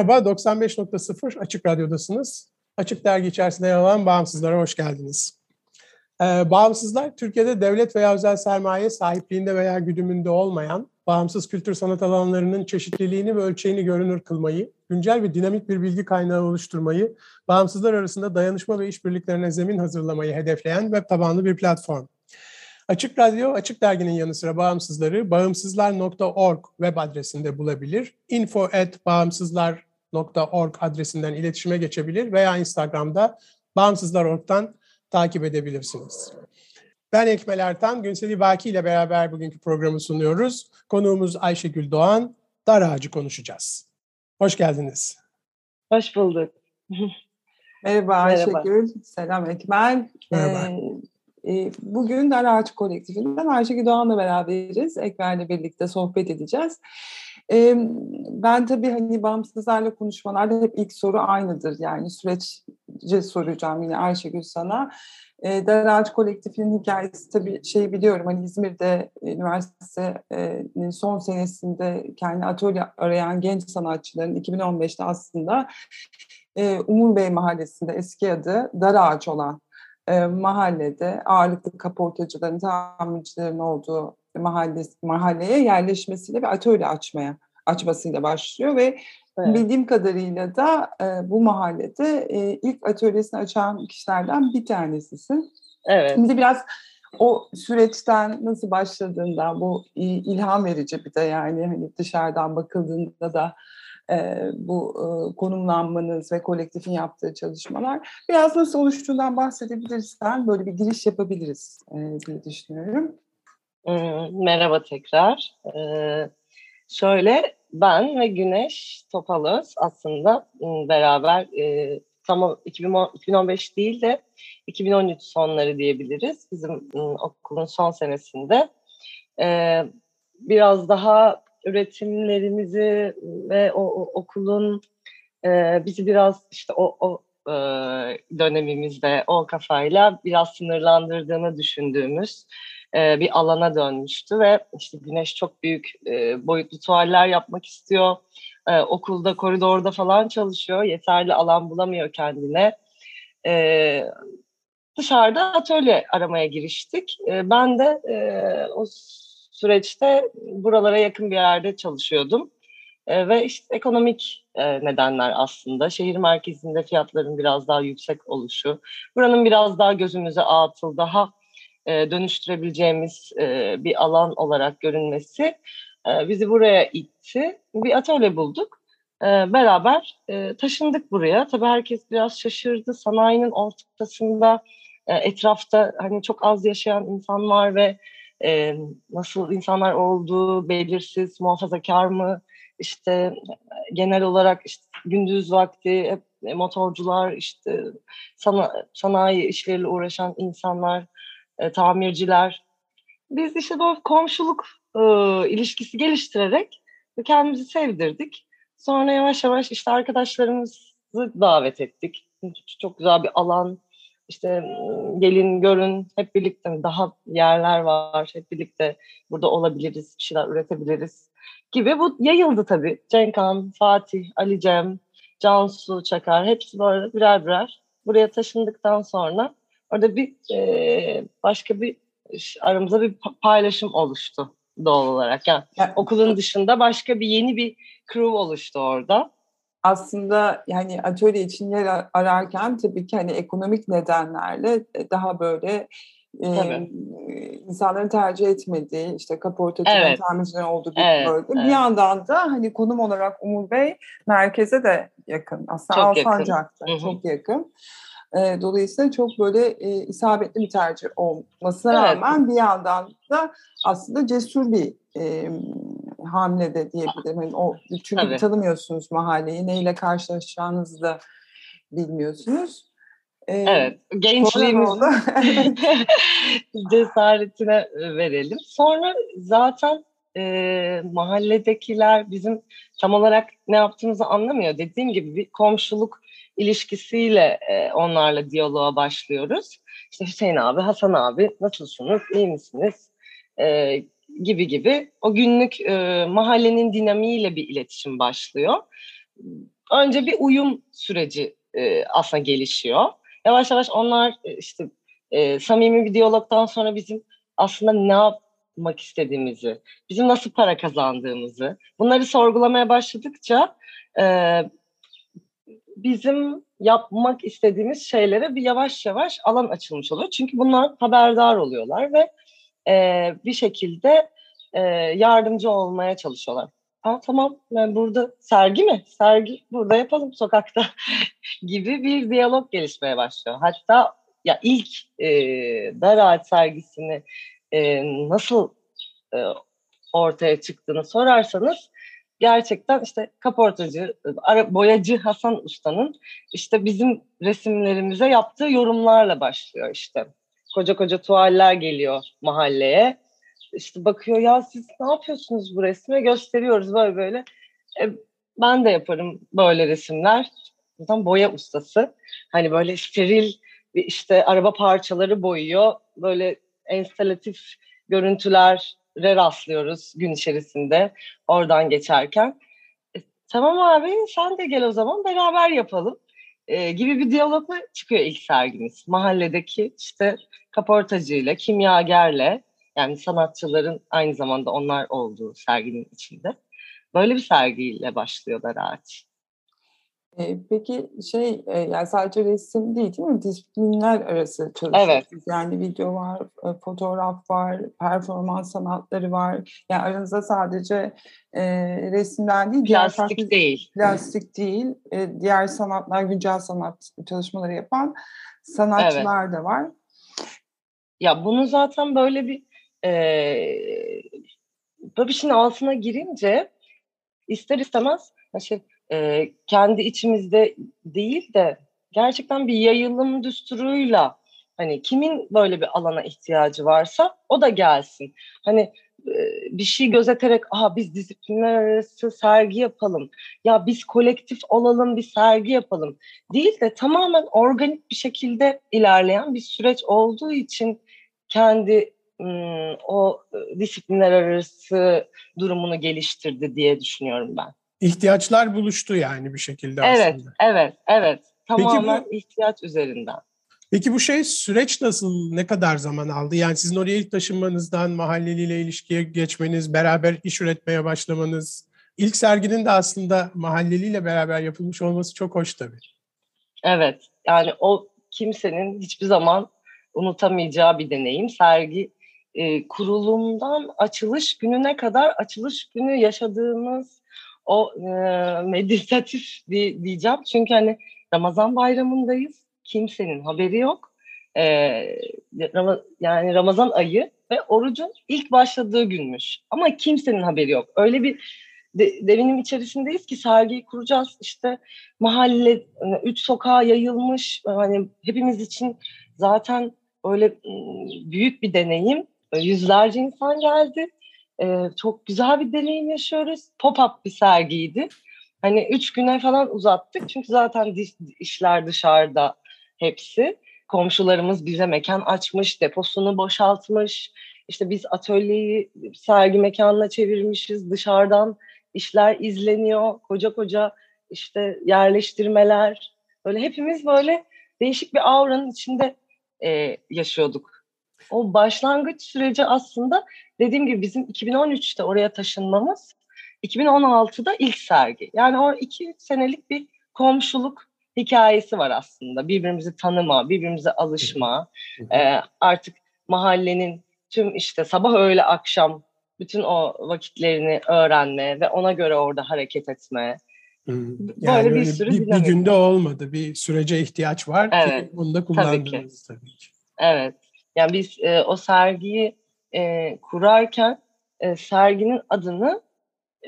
Merhaba, 95.0 Açık Radyo'dasınız. Açık Dergi içerisinde yer alan Bağımsızlara hoş geldiniz. Ee, bağımsızlar, Türkiye'de devlet veya özel sermaye sahipliğinde veya güdümünde olmayan, bağımsız kültür sanat alanlarının çeşitliliğini ve ölçeğini görünür kılmayı, güncel ve dinamik bir bilgi kaynağı oluşturmayı, bağımsızlar arasında dayanışma ve işbirliklerine zemin hazırlamayı hedefleyen web tabanlı bir platform. Açık Radyo, Açık Dergi'nin yanı sıra bağımsızları bağımsızlar.org web adresinde bulabilir. info at bağımsızlar.org adresinden iletişime geçebilir veya Instagram'da bağımsızlar.org'dan takip edebilirsiniz. Ben Ekmel Ertan, Günseli Baki ile beraber bugünkü programı sunuyoruz. Konuğumuz Ayşegül Doğan, dar ağacı konuşacağız. Hoş geldiniz. Hoş bulduk. Merhaba Ayşegül, selam Ekmel. Merhaba. Ee, Bugün Dar Ağaç Kolektifinden Ayşegül Doğan'la beraberiz. Ekber'le birlikte sohbet edeceğiz. Ee, Ben tabii hani bağımsızlarla konuşmalarda hep ilk soru aynıdır. Yani süreci soracağım yine Ayşegül sana. Ee, Dar Ağaç Kolektifinin hikayesi tabii şey biliyorum hani İzmir'de üniversitenin son senesinde kendi atölye arayan genç sanatçıların 2015'te aslında e, Umur Bey Mahallesi'nde eski adı Dar Ağaç olan e, mahallede ağırlıklı kaportacıların, tamircilerin olduğu mahalle, mahalleye yerleşmesiyle ve atölye açmaya açmasıyla başlıyor ve Evet. bildiğim kadarıyla da e, bu mahallede e, ilk atölyesini açan kişilerden bir tanesisin. Evet. Şimdi biraz o süreçten nasıl başladığından bu ilham verici bir de yani hani dışarıdan bakıldığında da e, bu e, konumlanmanız ve kolektifin yaptığı çalışmalar biraz nasıl oluştuğundan bahsedebilirsen böyle bir giriş yapabiliriz e, diye düşünüyorum. Hmm, Merhaba tekrar. Ee, şöyle ben ve Güneş Topalöz aslında hmm, beraber e, tam 2010 2015 değil de 2013 sonları diyebiliriz. Bizim hmm, okulun son senesinde e, biraz daha üretimlerimizi ve o, o okulun e, bizi biraz işte o, o e, dönemimizde o kafayla biraz sınırlandırdığını düşündüğümüz e, bir alana dönmüştü ve işte Güneş çok büyük e, boyutlu tuvaller yapmak istiyor. E, okulda koridorda falan çalışıyor. Yeterli alan bulamıyor kendine. Dışarıda atölye aramaya giriştik. Ben de o süreçte buralara yakın bir yerde çalışıyordum. Ve işte ekonomik nedenler aslında. Şehir merkezinde fiyatların biraz daha yüksek oluşu. Buranın biraz daha gözümüze atıl, daha e, dönüştürebileceğimiz e, bir alan olarak görünmesi e, bizi buraya itti. Bir atölye bulduk. Beraber taşındık buraya. Tabii herkes biraz şaşırdı. Sanayinin ortasında etrafta hani çok az yaşayan insan var ve nasıl insanlar olduğu belirsiz, muhafazakar mı? İşte genel olarak işte gündüz vakti hep motorcular, işte sana, sanayi işleriyle uğraşan insanlar, e, tamirciler. Biz işte bu komşuluk e, ilişkisi geliştirerek kendimizi sevdirdik. Sonra yavaş yavaş işte arkadaşlarımızı davet ettik. Çok güzel bir alan. İşte gelin görün hep birlikte daha yerler var. Hep birlikte burada olabiliriz, şeyler üretebiliriz gibi. Bu yayıldı tabii. Cenkhan, Fatih, Ali Cem, Cansu Çakar hepsi böyle birer birer buraya taşındıktan sonra orada bir e, başka bir aramızda bir paylaşım oluştu doğal olarak. Yani, yani okulun dışında başka bir yeni bir crew oluştu orada. Aslında yani atölye için yer ararken tabii ki hani ekonomik nedenlerle daha böyle e, insanların tercih etmediği işte kaportacı Evet. tamircilerin olduğu bir Evet, bölge. evet. Bir yandan da hani konum olarak Umur Bey merkeze de yakın. Aslında Çok yakın. Alsancak'ta çok yakın. E, dolayısıyla çok böyle e, isabetli bir tercih olmasına Evet. rağmen bir yandan da aslında cesur bir e, hamle de diyebilirim. Yani o, çünkü Tabii. tanımıyorsunuz mahalleyi, neyle karşılaşacağınızı da bilmiyorsunuz. E, Evet, gençliğimizin cesaretine verelim. Sonra zaten e, mahalledekiler bizim tam olarak ne yaptığımızı anlamıyor. Dediğim gibi bir komşuluk ilişkisiyle e, onlarla diyaloğa başlıyoruz. İşte Hüseyin abi, Hasan abi nasılsınız, iyi misiniz E, gibi gibi. O günlük e, mahallenin dinamiğiyle bir iletişim başlıyor. Önce bir uyum süreci e, aslında gelişiyor. Yavaş yavaş onlar e, işte e, samimi bir diyalogdan sonra bizim aslında ne yapmak istediğimizi, bizim nasıl para kazandığımızı bunları sorgulamaya başladıkça e, bizim yapmak istediğimiz şeylere bir yavaş yavaş alan açılmış oluyor. Çünkü bunlar haberdar oluyorlar ve e, bir şekilde e, yardımcı olmaya çalışıyorlar. Aa, tamam yani burada sergi mi? Sergi burada yapalım sokakta gibi bir diyalog gelişmeye başlıyor. Hatta ya ilk e, dar sergisini e, nasıl e, ortaya çıktığını sorarsanız gerçekten işte kaportacı, boyacı Hasan Usta'nın işte bizim resimlerimize yaptığı yorumlarla başlıyor işte. Koca koca tuvaller geliyor mahalleye. İşte bakıyor ya siz ne yapıyorsunuz bu resme gösteriyoruz böyle böyle. E, ben de yaparım böyle resimler. Zaten boya ustası. Hani böyle steril işte araba parçaları boyuyor. Böyle enstalatif görüntülere rastlıyoruz gün içerisinde oradan geçerken. E, tamam abi sen de gel o zaman beraber yapalım e, gibi bir diyalogla çıkıyor ilk sergimiz. Mahalledeki işte kaportacıyla, kimyagerle yani sanatçıların aynı zamanda onlar olduğu serginin içinde. Böyle bir sergiyle başlıyor Ağaç. Peki şey yani sadece resim değil değil mi? Disiplinler arası çalışıyorsunuz. Evet. Yani video var, e, fotoğraf var, performans sanatları var. Yani aranızda sadece e, resimler değil, diğer Plastik farklı- değil. plastik değil, e, diğer sanatlar, güncel sanat çalışmaları yapan sanatçılar da var. Ya bunu zaten böyle bir e, böyle bir şeyin altına girince ister istemez şey, e, kendi içimizde değil de gerçekten bir yayılım düsturuyla hani kimin böyle bir alana ihtiyacı varsa o da gelsin. Hani e, bir şey gözeterek aha biz disiplinler arası sergi yapalım. Ya biz kolektif olalım bir sergi yapalım. Değil de tamamen organik bir şekilde ilerleyen bir süreç olduğu için kendi o disiplinler arası durumunu geliştirdi diye düşünüyorum ben. İhtiyaçlar buluştu yani bir şekilde Evet, aslında. evet, evet. Peki bu- Tamamen ihtiyaç üzerinden. Peki bu şey süreç nasıl, ne kadar zaman aldı? Yani sizin oraya ilk taşınmanızdan mahalleliyle ilişkiye geçmeniz, beraber iş üretmeye başlamanız, ilk serginin de aslında mahalleliyle beraber yapılmış olması çok hoş tabii. Evet, yani o kimsenin hiçbir zaman unutamayacağı bir deneyim. Sergi e, kurulumdan açılış gününe kadar açılış günü yaşadığımız o e, meditatif bir diyeceğim. Çünkü hani Ramazan bayramındayız. Kimsenin haberi yok. E, yani Ramazan ayı ve orucun ilk başladığı günmüş. Ama kimsenin haberi yok. Öyle bir de, devinim içerisindeyiz ki sergiyi kuracağız. İşte mahalle hani üç sokağa yayılmış hani hepimiz için zaten öyle ım, büyük bir deneyim yüzlerce insan geldi Ee, çok güzel bir deneyim yaşıyoruz. Pop-up bir sergiydi. Hani üç güne falan uzattık. Çünkü zaten işler dışarıda hepsi. Komşularımız bize mekan açmış deposunu boşaltmış. İşte biz atölyeyi sergi mekanına çevirmişiz. Dışarıdan işler izleniyor. Koca koca işte yerleştirmeler. Böyle hepimiz böyle değişik bir auranın içinde e, yaşıyorduk. O başlangıç süreci aslında dediğim gibi bizim 2013'te oraya taşınmamız 2016'da ilk sergi. Yani o iki senelik bir komşuluk hikayesi var aslında. Birbirimizi tanıma, birbirimize alışma, e, artık mahallenin tüm işte sabah öğle akşam bütün o vakitlerini öğrenme ve ona göre orada hareket etme Yani böyle bir sürü bir, bir günde olmadı. Bir sürece ihtiyaç var evet, ki bunu da kullandınız tabii ki. Tabii ki. Evet. Yani biz e, o sergiyi e, kurarken e, serginin adını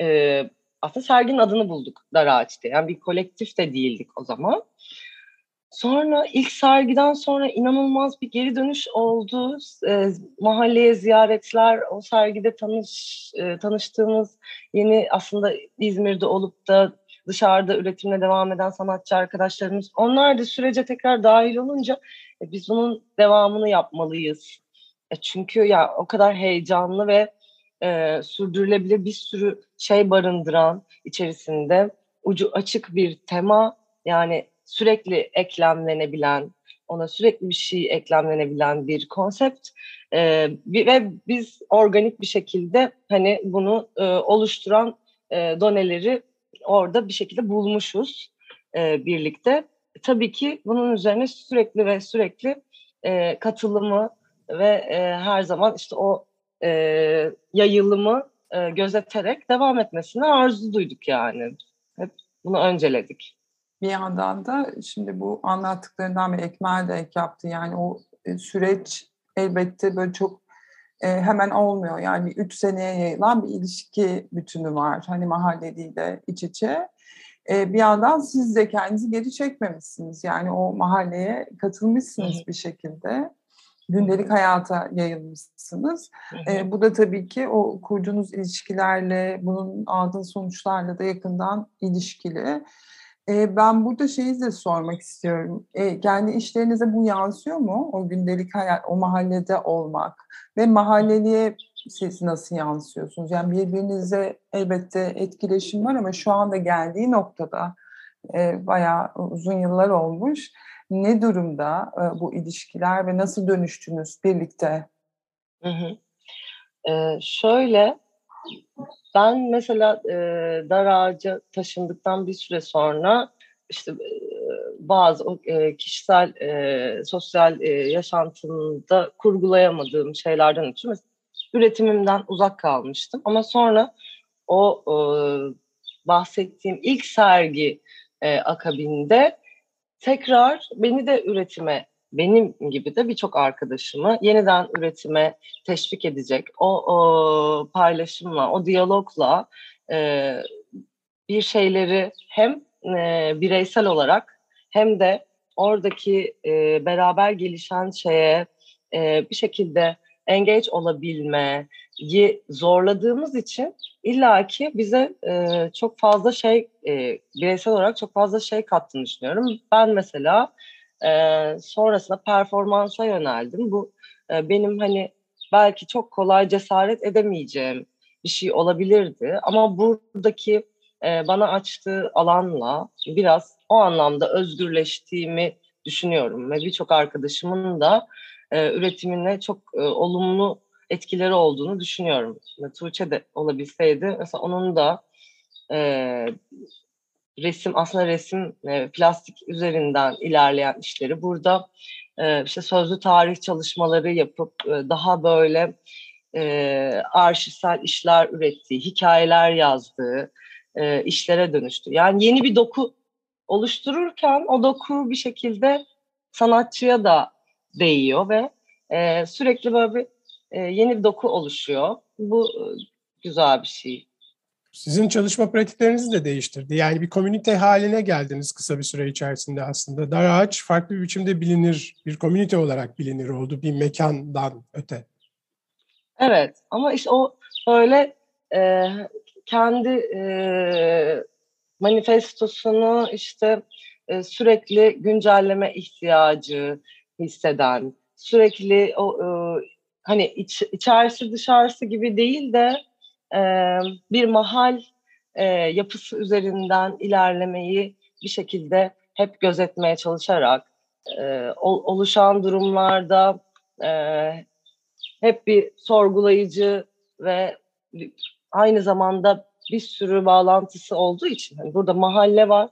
e, aslında serginin adını bulduk Dar Ağaç'ta. Yani bir kolektif de değildik o zaman. Sonra ilk sergiden sonra inanılmaz bir geri dönüş oldu. E, mahalleye ziyaretler, o sergide tanış e, tanıştığımız yeni aslında İzmir'de olup da dışarıda üretimle devam eden sanatçı arkadaşlarımız. Onlar da sürece tekrar dahil olunca biz bunun devamını yapmalıyız. E, çünkü ya o kadar heyecanlı ve e, sürdürülebilir bir sürü şey barındıran içerisinde ucu açık bir tema yani sürekli eklemlenebilen, ona sürekli bir şey eklemlenebilen bir konsept e, ve biz organik bir şekilde hani bunu e, oluşturan e, doneleri orada bir şekilde bulmuşuz e, birlikte. Tabii ki bunun üzerine sürekli ve sürekli e, katılımı ve e, her zaman işte o e, yayılımı e, gözeterek devam etmesini arzu duyduk yani. Hep bunu önceledik. Bir yandan da şimdi bu anlattıklarından bir Ekmel de ek yaptı. Yani o e, süreç elbette böyle çok e, hemen olmuyor. Yani üç seneye yayılan bir ilişki bütünü var. Hani mahalleliyle iç içe. E, bir yandan siz de kendinizi geri çekmemişsiniz. Yani o mahalleye katılmışsınız bir şekilde. Gündelik hayata yayılmışsınız. E, bu da tabii ki o kurduğunuz ilişkilerle, bunun aldığın sonuçlarla da yakından ilişkili. E, ben burada şeyi de sormak istiyorum. E, kendi işlerinize bu yansıyor mu? O gündelik hayat, o mahallede olmak ve mahalleliye siz nasıl yansıyorsunuz? Yani birbirinize elbette etkileşim var ama şu anda geldiği noktada e, bayağı uzun yıllar olmuş. Ne durumda e, bu ilişkiler ve nasıl dönüştünüz birlikte? Hı hı. Ee, şöyle ben mesela e, dar ağaca taşındıktan bir süre sonra işte e, bazı e, kişisel e, sosyal e, yaşantımda kurgulayamadığım şeylerden ötürü üretimimden uzak kalmıştım. Ama sonra o e, bahsettiğim ilk sergi e, akabinde tekrar beni de üretime benim gibi de birçok arkadaşımı yeniden üretime teşvik edecek o, o paylaşımla, o diyalogla e, bir şeyleri hem e, bireysel olarak hem de oradaki e, beraber gelişen şeye e, bir şekilde engage olabilmeyi zorladığımız için illaki bize e, çok fazla şey e, bireysel olarak çok fazla şey kattığını düşünüyorum. Ben mesela e, sonrasında performansa yöneldim. Bu e, benim hani belki çok kolay cesaret edemeyeceğim bir şey olabilirdi. Ama buradaki e, bana açtığı alanla biraz o anlamda özgürleştiğimi düşünüyorum. Ve birçok arkadaşımın da e, üretimine çok e, olumlu etkileri olduğunu düşünüyorum. Tuğçe de olabilseydi mesela onun da e, resim aslında resim e, plastik üzerinden ilerleyen işleri burada e, işte sözlü tarih çalışmaları yapıp e, daha böyle e, arşivsel işler ürettiği, hikayeler yazdığı e, işlere dönüştü. Yani yeni bir doku oluştururken o doku bir şekilde sanatçıya da değiyor ve e, sürekli böyle bir e, yeni bir doku oluşuyor. Bu e, güzel bir şey. Sizin çalışma pratiklerinizi de değiştirdi. Yani bir komünite haline geldiniz kısa bir süre içerisinde aslında. Dar ağaç farklı bir biçimde bilinir, bir komünite olarak bilinir oldu bir mekandan öte. Evet ama işte o öyle e, kendi e, manifestosunu işte e, sürekli güncelleme ihtiyacı hisseden, sürekli o e, hani iç, içerisi dışarısı gibi değil de e, bir mahal e, yapısı üzerinden ilerlemeyi bir şekilde hep gözetmeye çalışarak e, oluşan durumlarda e, hep bir sorgulayıcı ve aynı zamanda bir sürü bağlantısı olduğu için hani burada mahalle var,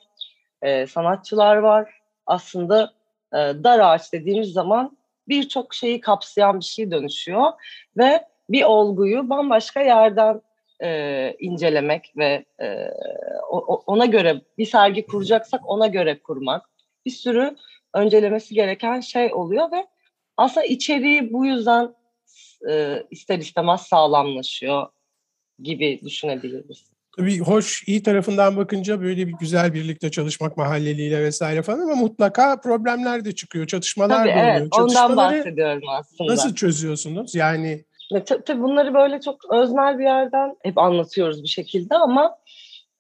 e, sanatçılar var. Aslında e, dar ağaç dediğimiz zaman birçok şeyi kapsayan bir şey dönüşüyor ve bir olguyu bambaşka yerden e, incelemek ve e, ona göre bir sergi kuracaksak ona göre kurmak. Bir sürü öncelemesi gereken şey oluyor ve aslında içeriği bu yüzden e, ister istemez sağlamlaşıyor gibi düşünebiliriz. Tabii hoş, iyi tarafından bakınca böyle bir güzel birlikte çalışmak mahalleliyle vesaire falan ama mutlaka problemler de çıkıyor, çatışmalar tabii, da oluyor. Evet, ondan bahsediyorum aslında. Nasıl çözüyorsunuz? Yani Tabii bunları böyle çok öznel bir yerden hep anlatıyoruz bir şekilde ama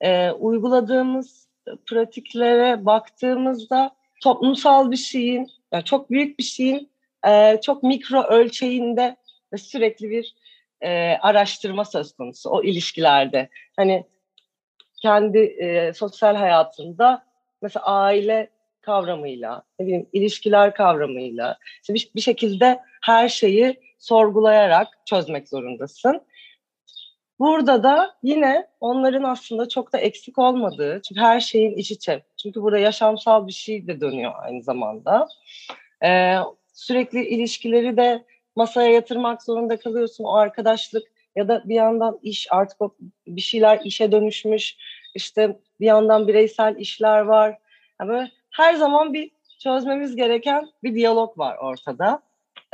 e, uyguladığımız pratiklere baktığımızda toplumsal bir şeyin, yani çok büyük bir şeyin e, çok mikro ölçeğinde ve sürekli bir e, araştırma söz konusu o ilişkilerde. Hani kendi e, sosyal hayatında mesela aile kavramıyla, ne bileyim ilişkiler kavramıyla işte bir, bir şekilde her şeyi sorgulayarak çözmek zorundasın. Burada da yine onların aslında çok da eksik olmadığı, çünkü her şeyin iç içe. Çünkü burada yaşamsal bir şey de dönüyor aynı zamanda. Ee, sürekli ilişkileri de masaya yatırmak zorunda kalıyorsun. O arkadaşlık ya da bir yandan iş artık bir şeyler işe dönüşmüş. İşte bir yandan bireysel işler var. Yani her zaman bir çözmemiz gereken bir diyalog var ortada.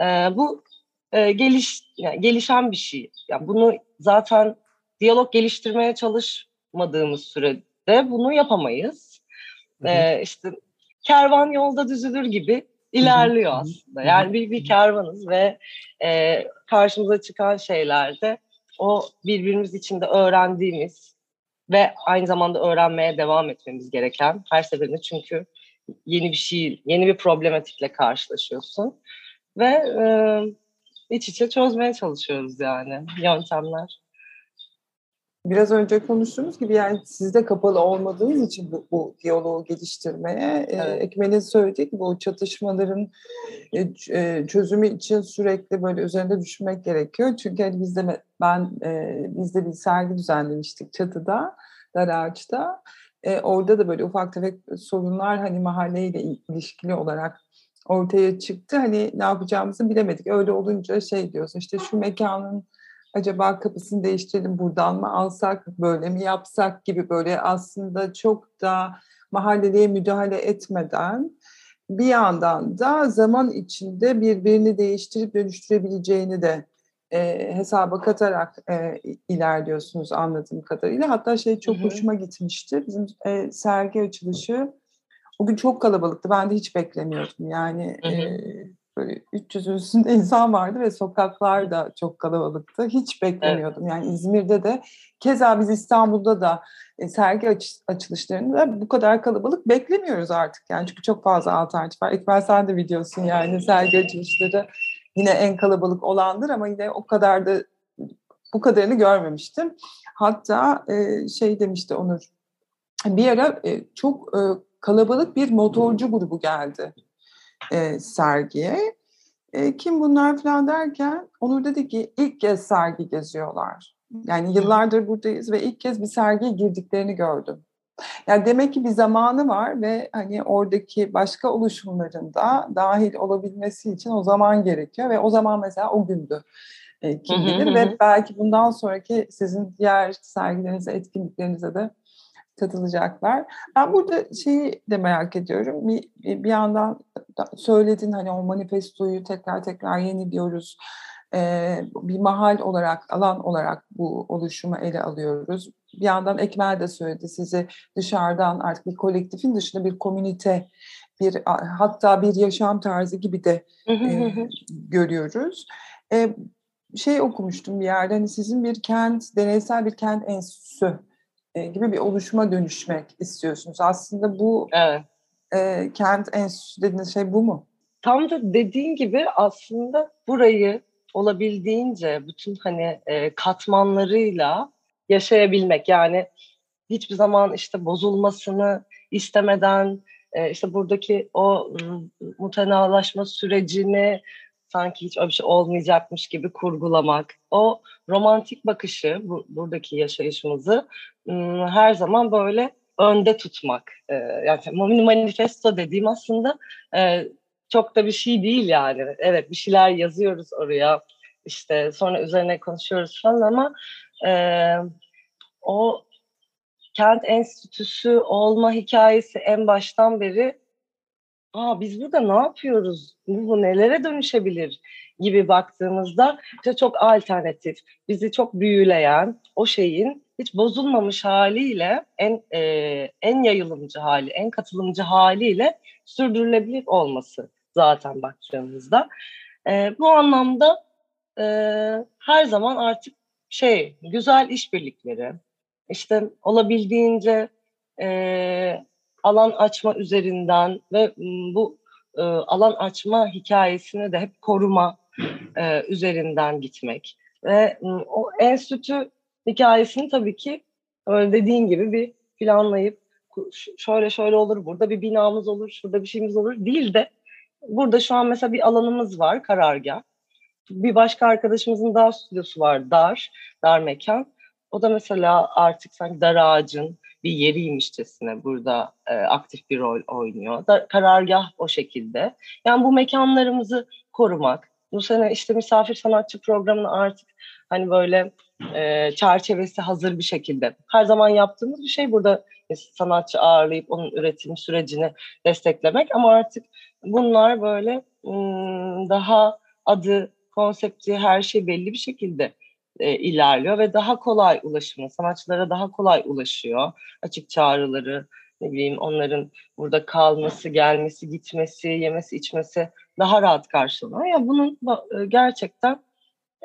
Ee, bu e, geliş yani gelişen bir şey. Yani bunu zaten diyalog geliştirmeye çalışmadığımız sürede bunu yapamayız. Ee, işte kervan yolda düzülür gibi ilerliyor aslında. Yani bir, bir kervanız ve e, karşımıza çıkan şeylerde o birbirimiz içinde öğrendiğimiz ve aynı zamanda öğrenmeye devam etmemiz gereken her seferinde çünkü yeni bir şey, yeni bir problematikle karşılaşıyorsun ve e, iç içe çözmeye çalışıyoruz yani yöntemler. Biraz önce konuştuğumuz gibi yani siz de kapalı olmadığınız için bu, bu diyaloğu geliştirmeye evet. e, Ekmel'in söylediği gibi o çatışmaların e, çözümü için sürekli böyle üzerinde düşünmek gerekiyor. Çünkü hani bizde ben e, bizde bir sergi düzenlemiştik çatıda, dar ağaçta. E, orada da böyle ufak tefek sorunlar hani mahalleyle ilişkili olarak ortaya çıktı. Hani ne yapacağımızı bilemedik. Öyle olunca şey diyorsun işte şu mekanın acaba kapısını değiştirelim buradan mı alsak böyle mi yapsak gibi böyle aslında çok da mahalleliye müdahale etmeden bir yandan da zaman içinde birbirini değiştirip dönüştürebileceğini de e, hesaba katarak e, ilerliyorsunuz anladığım kadarıyla. Hatta şey çok hı hı. hoşuma gitmişti. Bizim e, sergi açılışı o gün çok kalabalıktı. Ben de hiç beklemiyordum. Yani hı hı. E, böyle 300 üstünde insan vardı ve sokaklar da çok kalabalıktı. Hiç beklemiyordum. Yani İzmir'de de keza biz İstanbul'da da e, sergi aç, açılışlarında bu kadar kalabalık beklemiyoruz artık. Yani çünkü çok fazla alternatif var. İkbal sen de biliyorsun yani sergi açılışları yine en kalabalık olandır ama yine o kadar da bu kadarını görmemiştim. Hatta e, şey demişti Onur bir ara e, çok e, kalabalık bir motorcu grubu geldi e, sergiye. E, kim bunlar falan derken Onur dedi ki ilk kez sergi geziyorlar. Yani yıllardır buradayız ve ilk kez bir sergiye girdiklerini gördüm. Yani demek ki bir zamanı var ve hani oradaki başka oluşumların da dahil olabilmesi için o zaman gerekiyor ve o zaman mesela o gündü. E, kim bilir ve belki bundan sonraki sizin diğer sergilerinize, etkinliklerinize de katılacaklar. Ben burada şeyi de merak ediyorum. Bir, bir yandan söyledin hani o manifestoyu tekrar tekrar yeniliyoruz. Ee, bir mahal olarak, alan olarak bu oluşumu ele alıyoruz. Bir yandan Ekmel de söyledi sizi dışarıdan artık bir kolektifin dışında bir komünite, bir hatta bir yaşam tarzı gibi de e, görüyoruz. E, şey okumuştum bir yerde hani sizin bir kent, deneysel bir kent enstitüsü gibi bir oluşuma dönüşmek istiyorsunuz. Aslında bu evet. e, kent enstitüsü dediğiniz şey bu mu? Tam da dediğin gibi aslında burayı olabildiğince bütün hani e, katmanlarıyla yaşayabilmek yani hiçbir zaman işte bozulmasını istemeden e, işte buradaki o mutenalaşma sürecini sanki hiç öyle bir şey olmayacakmış gibi kurgulamak. O romantik bakışı, bu, buradaki yaşayışımızı her zaman böyle önde tutmak. E, yani manifesto dediğim aslında e, çok da bir şey değil yani. Evet bir şeyler yazıyoruz oraya. işte sonra üzerine konuşuyoruz falan ama e, o kent enstitüsü olma hikayesi en baştan beri Aa, biz burada ne yapıyoruz? Bu, bu nelere dönüşebilir gibi baktığımızda işte çok alternatif, bizi çok büyüleyen o şeyin hiç bozulmamış haliyle en e, en yayılımcı hali, en katılımcı haliyle sürdürülebilir olması zaten baktığımızda. E, bu anlamda e, her zaman artık şey güzel işbirlikleri, işte olabildiğince e, alan açma üzerinden ve bu e, alan açma hikayesini de hep koruma e, üzerinden gitmek. Ve o enstitü hikayesini tabii ki öyle dediğin gibi bir planlayıp şöyle şöyle olur burada bir binamız olur şurada bir şeyimiz olur. Değil de burada şu an mesela bir alanımız var karargah. Bir başka arkadaşımızın daha stüdyosu var dar dar mekan. O da mesela artık sanki dar ağacın bir yeriymişçesine burada e, aktif bir rol oynuyor. Da, karargah o şekilde. Yani bu mekanlarımızı korumak. Bu sene işte misafir sanatçı programını artık hani böyle e, çerçevesi hazır bir şekilde. Her zaman yaptığımız bir şey burada sanatçı ağırlayıp onun üretim sürecini desteklemek. Ama artık bunlar böyle daha adı, konsepti, her şey belli bir şekilde e, ilerliyor ve daha kolay ulaşımı, sanatçılara daha kolay ulaşıyor. Açık çağrıları, ne bileyim onların burada kalması, gelmesi, gitmesi, yemesi, içmesi daha rahat karşılanıyor. Ya yani bunun e, gerçekten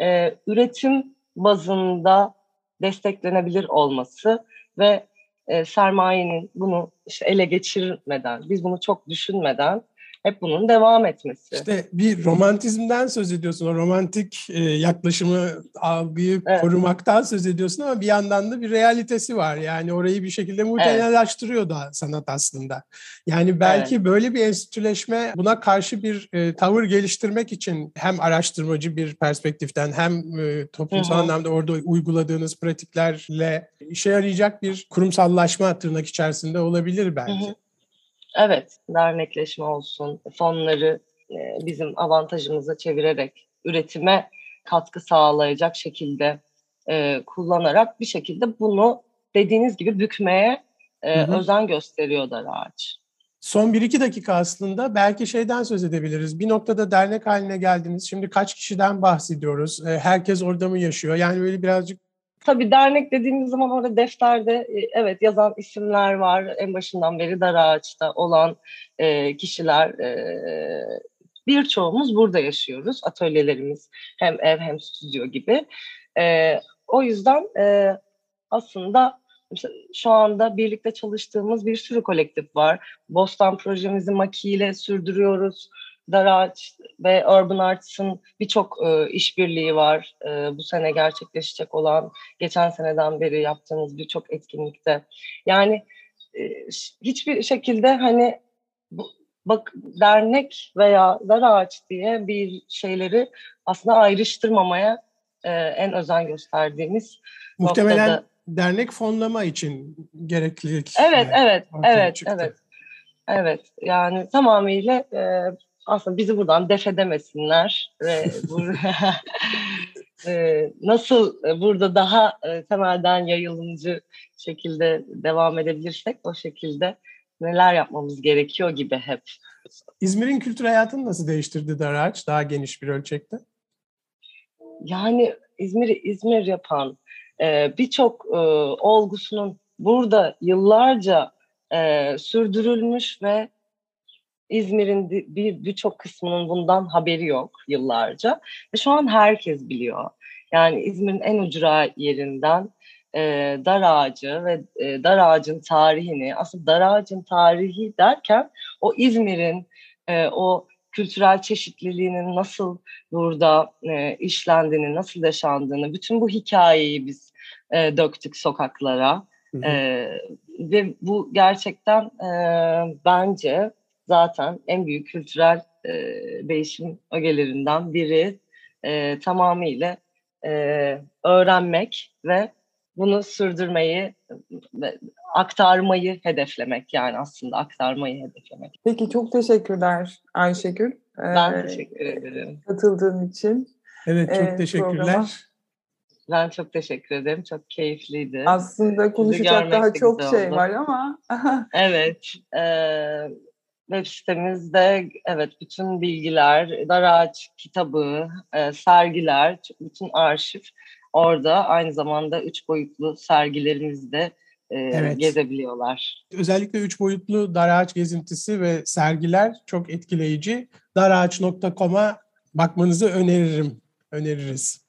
e, üretim bazında desteklenebilir olması ve e, sermayenin bunu işte ele geçirmeden, biz bunu çok düşünmeden hep bunun devam etmesi. İşte bir romantizmden söz ediyorsun. O romantik e, yaklaşımı, algıyı evet. korumaktan söz ediyorsun ama bir yandan da bir realitesi var. Yani orayı bir şekilde muhtemelaştırıyor evet. da sanat aslında. Yani belki evet. böyle bir enstitüleşme buna karşı bir e, tavır geliştirmek için hem araştırmacı bir perspektiften hem e, toplumsal Hı-hı. anlamda orada uyguladığınız pratiklerle işe yarayacak bir kurumsallaşma tırnak içerisinde olabilir belki. Hı-hı. Evet, dernekleşme olsun, fonları e, bizim avantajımıza çevirerek üretime katkı sağlayacak şekilde e, kullanarak bir şekilde bunu dediğiniz gibi bükmeye e, hı hı. özen gösteriyor dar ağaç. Son 1-2 dakika aslında belki şeyden söz edebiliriz. Bir noktada dernek haline geldiniz. Şimdi kaç kişiden bahsediyoruz? Herkes orada mı yaşıyor? Yani böyle birazcık Tabii dernek dediğimiz zaman orada defterde e, evet yazan isimler var. En başından beri dar ağaçta olan e, kişiler e, birçoğumuz burada yaşıyoruz. Atölyelerimiz hem ev hem stüdyo gibi. E, o yüzden e, aslında şu anda birlikte çalıştığımız bir sürü kolektif var. Bostan projemizi Maki ile sürdürüyoruz. Daraç ve Urban Arts'ın birçok e, işbirliği var. E, bu sene gerçekleşecek olan, geçen seneden beri yaptığımız birçok etkinlikte. Yani e, hiçbir şekilde hani bu, bak dernek veya dar ağaç diye bir şeyleri aslında ayrıştırmamaya e, en özen gösterdiğimiz Muhtemelen noktada. dernek fonlama için gereklilik. Evet, evet, evet, çıktı. evet. Evet, yani tamamıyla e, aslında bizi buradan def edemesinler ve e, nasıl e, burada daha e, temelden yayılımcı şekilde devam edebilirsek o şekilde neler yapmamız gerekiyor gibi hep. İzmir'in kültür hayatını nasıl değiştirdi Daraç daha geniş bir ölçekte? Yani İzmir'i İzmir yapan birçok olgusunun burada yıllarca sürdürülmüş ve İzmir'in bir birçok kısmının bundan haberi yok yıllarca. Ve şu an herkes biliyor. Yani İzmir'in en ucra yerinden e, dar ağacı ve e, dar ağacın tarihini, aslında dar ağacın tarihi derken o İzmir'in e, o kültürel çeşitliliğinin nasıl burada e, işlendiğini, nasıl yaşandığını, bütün bu hikayeyi biz e, döktük sokaklara. Hı hı. E, ve bu gerçekten e, bence zaten en büyük kültürel e, değişim ögelerinden biri e, tamamıyla e, öğrenmek ve bunu sürdürmeyi, aktarmayı hedeflemek yani aslında aktarmayı hedeflemek. Peki çok teşekkürler Ayşegül. Ben ee, teşekkür ederim. Katıldığın için. Evet çok e, teşekkürler. Programa. Ben çok teşekkür ederim. Çok keyifliydi. Aslında konuşacak daha çok şey oldu. var ama. evet. E, web sitemizde evet bütün bilgiler, dar ağaç kitabı, e, sergiler, bütün arşiv orada. Aynı zamanda üç boyutlu sergilerimizde e, evet. gezebiliyorlar. Özellikle üç boyutlu dar ağaç gezintisi ve sergiler çok etkileyici. Darağaç.com'a bakmanızı öneririm, öneririz.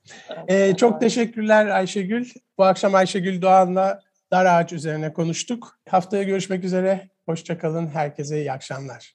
Evet, ee, çok teşekkürler Ayşegül. Bu akşam Ayşegül Doğan'la dar ağaç üzerine konuştuk. Haftaya görüşmek üzere. Hoşçakalın. Herkese iyi akşamlar.